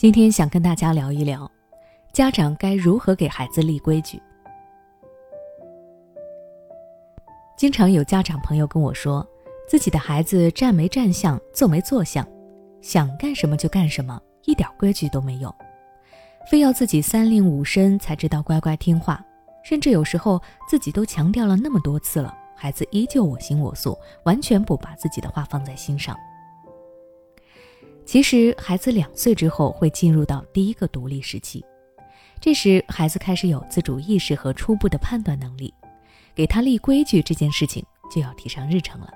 今天想跟大家聊一聊，家长该如何给孩子立规矩。经常有家长朋友跟我说，自己的孩子站没站相，坐没坐相，想干什么就干什么，一点规矩都没有，非要自己三令五申才知道乖乖听话，甚至有时候自己都强调了那么多次了，孩子依旧我行我素，完全不把自己的话放在心上。其实，孩子两岁之后会进入到第一个独立时期，这时孩子开始有自主意识和初步的判断能力，给他立规矩这件事情就要提上日程了。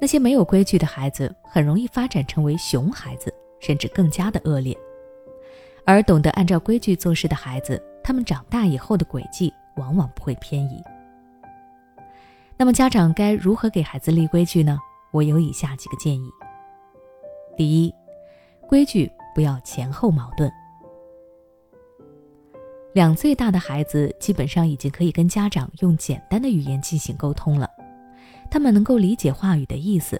那些没有规矩的孩子，很容易发展成为熊孩子，甚至更加的恶劣；而懂得按照规矩做事的孩子，他们长大以后的轨迹往往不会偏移。那么，家长该如何给孩子立规矩呢？我有以下几个建议。第一，规矩不要前后矛盾。两岁大的孩子基本上已经可以跟家长用简单的语言进行沟通了，他们能够理解话语的意思。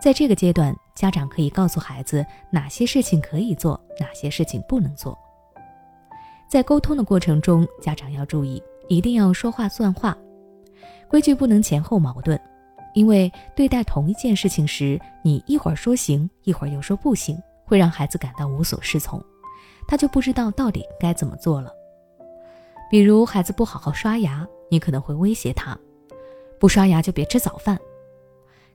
在这个阶段，家长可以告诉孩子哪些事情可以做，哪些事情不能做。在沟通的过程中，家长要注意，一定要说话算话，规矩不能前后矛盾。因为对待同一件事情时，你一会儿说行，一会儿又说不行，会让孩子感到无所适从，他就不知道到底该怎么做了。比如孩子不好好刷牙，你可能会威胁他，不刷牙就别吃早饭。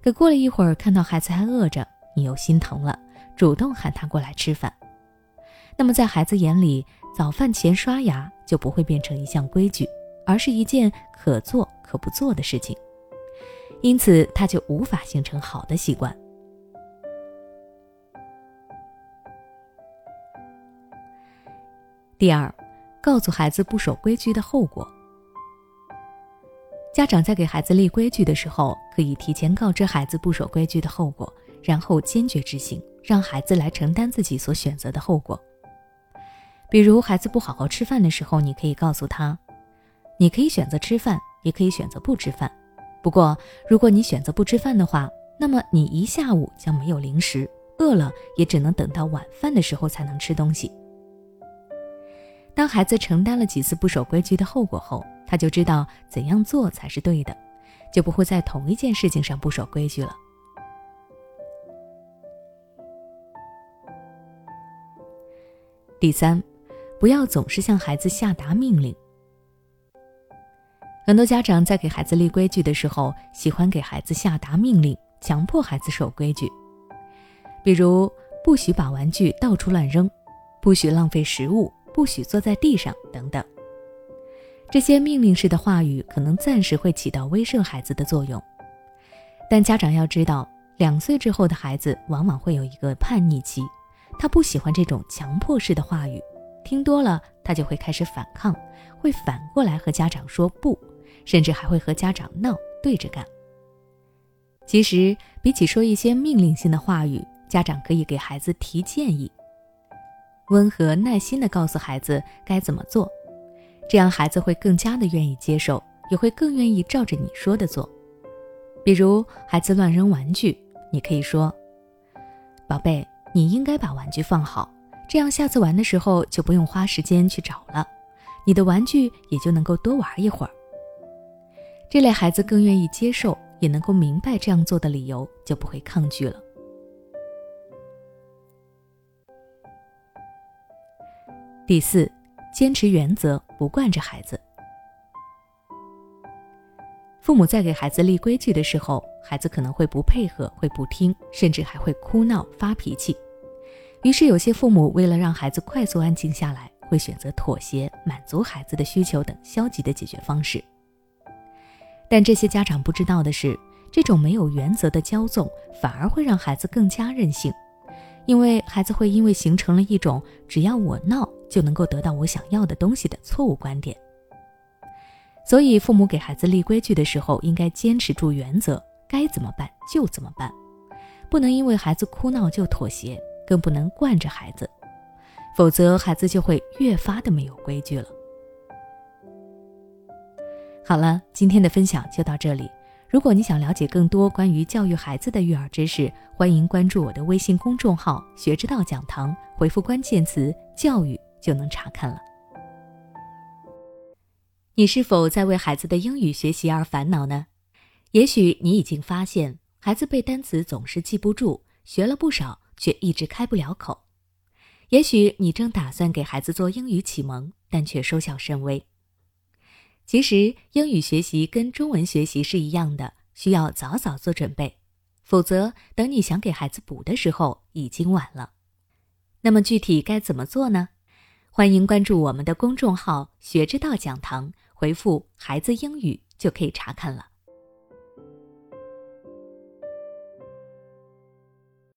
可过了一会儿，看到孩子还饿着，你又心疼了，主动喊他过来吃饭。那么在孩子眼里，早饭前刷牙就不会变成一项规矩，而是一件可做可不做的事情。因此，他就无法形成好的习惯。第二，告诉孩子不守规矩的后果。家长在给孩子立规矩的时候，可以提前告知孩子不守规矩的后果，然后坚决执行，让孩子来承担自己所选择的后果。比如，孩子不好好吃饭的时候，你可以告诉他：“你可以选择吃饭，也可以选择不吃饭。”不过，如果你选择不吃饭的话，那么你一下午将没有零食，饿了也只能等到晚饭的时候才能吃东西。当孩子承担了几次不守规矩的后果后，他就知道怎样做才是对的，就不会在同一件事情上不守规矩了。第三，不要总是向孩子下达命令。很多家长在给孩子立规矩的时候，喜欢给孩子下达命令，强迫孩子守规矩。比如，不许把玩具到处乱扔，不许浪费食物，不许坐在地上等等。这些命令式的话语可能暂时会起到威慑孩子的作用，但家长要知道，两岁之后的孩子往往会有一个叛逆期，他不喜欢这种强迫式的话语，听多了他就会开始反抗，会反过来和家长说不。甚至还会和家长闹对着干。其实，比起说一些命令性的话语，家长可以给孩子提建议，温和耐心地告诉孩子该怎么做，这样孩子会更加的愿意接受，也会更愿意照着你说的做。比如，孩子乱扔玩具，你可以说：“宝贝，你应该把玩具放好，这样下次玩的时候就不用花时间去找了，你的玩具也就能够多玩一会儿。”这类孩子更愿意接受，也能够明白这样做的理由，就不会抗拒了。第四，坚持原则，不惯着孩子。父母在给孩子立规矩的时候，孩子可能会不配合，会不听，甚至还会哭闹发脾气。于是，有些父母为了让孩子快速安静下来，会选择妥协、满足孩子的需求等消极的解决方式。但这些家长不知道的是，这种没有原则的骄纵，反而会让孩子更加任性，因为孩子会因为形成了一种只要我闹就能够得到我想要的东西的错误观点。所以，父母给孩子立规矩的时候，应该坚持住原则，该怎么办就怎么办，不能因为孩子哭闹就妥协，更不能惯着孩子，否则孩子就会越发的没有规矩了。好了，今天的分享就到这里。如果你想了解更多关于教育孩子的育儿知识，欢迎关注我的微信公众号“学之道讲堂”，回复关键词“教育”就能查看了。你是否在为孩子的英语学习而烦恼呢？也许你已经发现，孩子背单词总是记不住，学了不少却一直开不了口。也许你正打算给孩子做英语启蒙，但却收效甚微。其实，英语学习跟中文学习是一样的，需要早早做准备，否则等你想给孩子补的时候，已经晚了。那么具体该怎么做呢？欢迎关注我们的公众号“学之道讲堂”，回复“孩子英语”就可以查看了。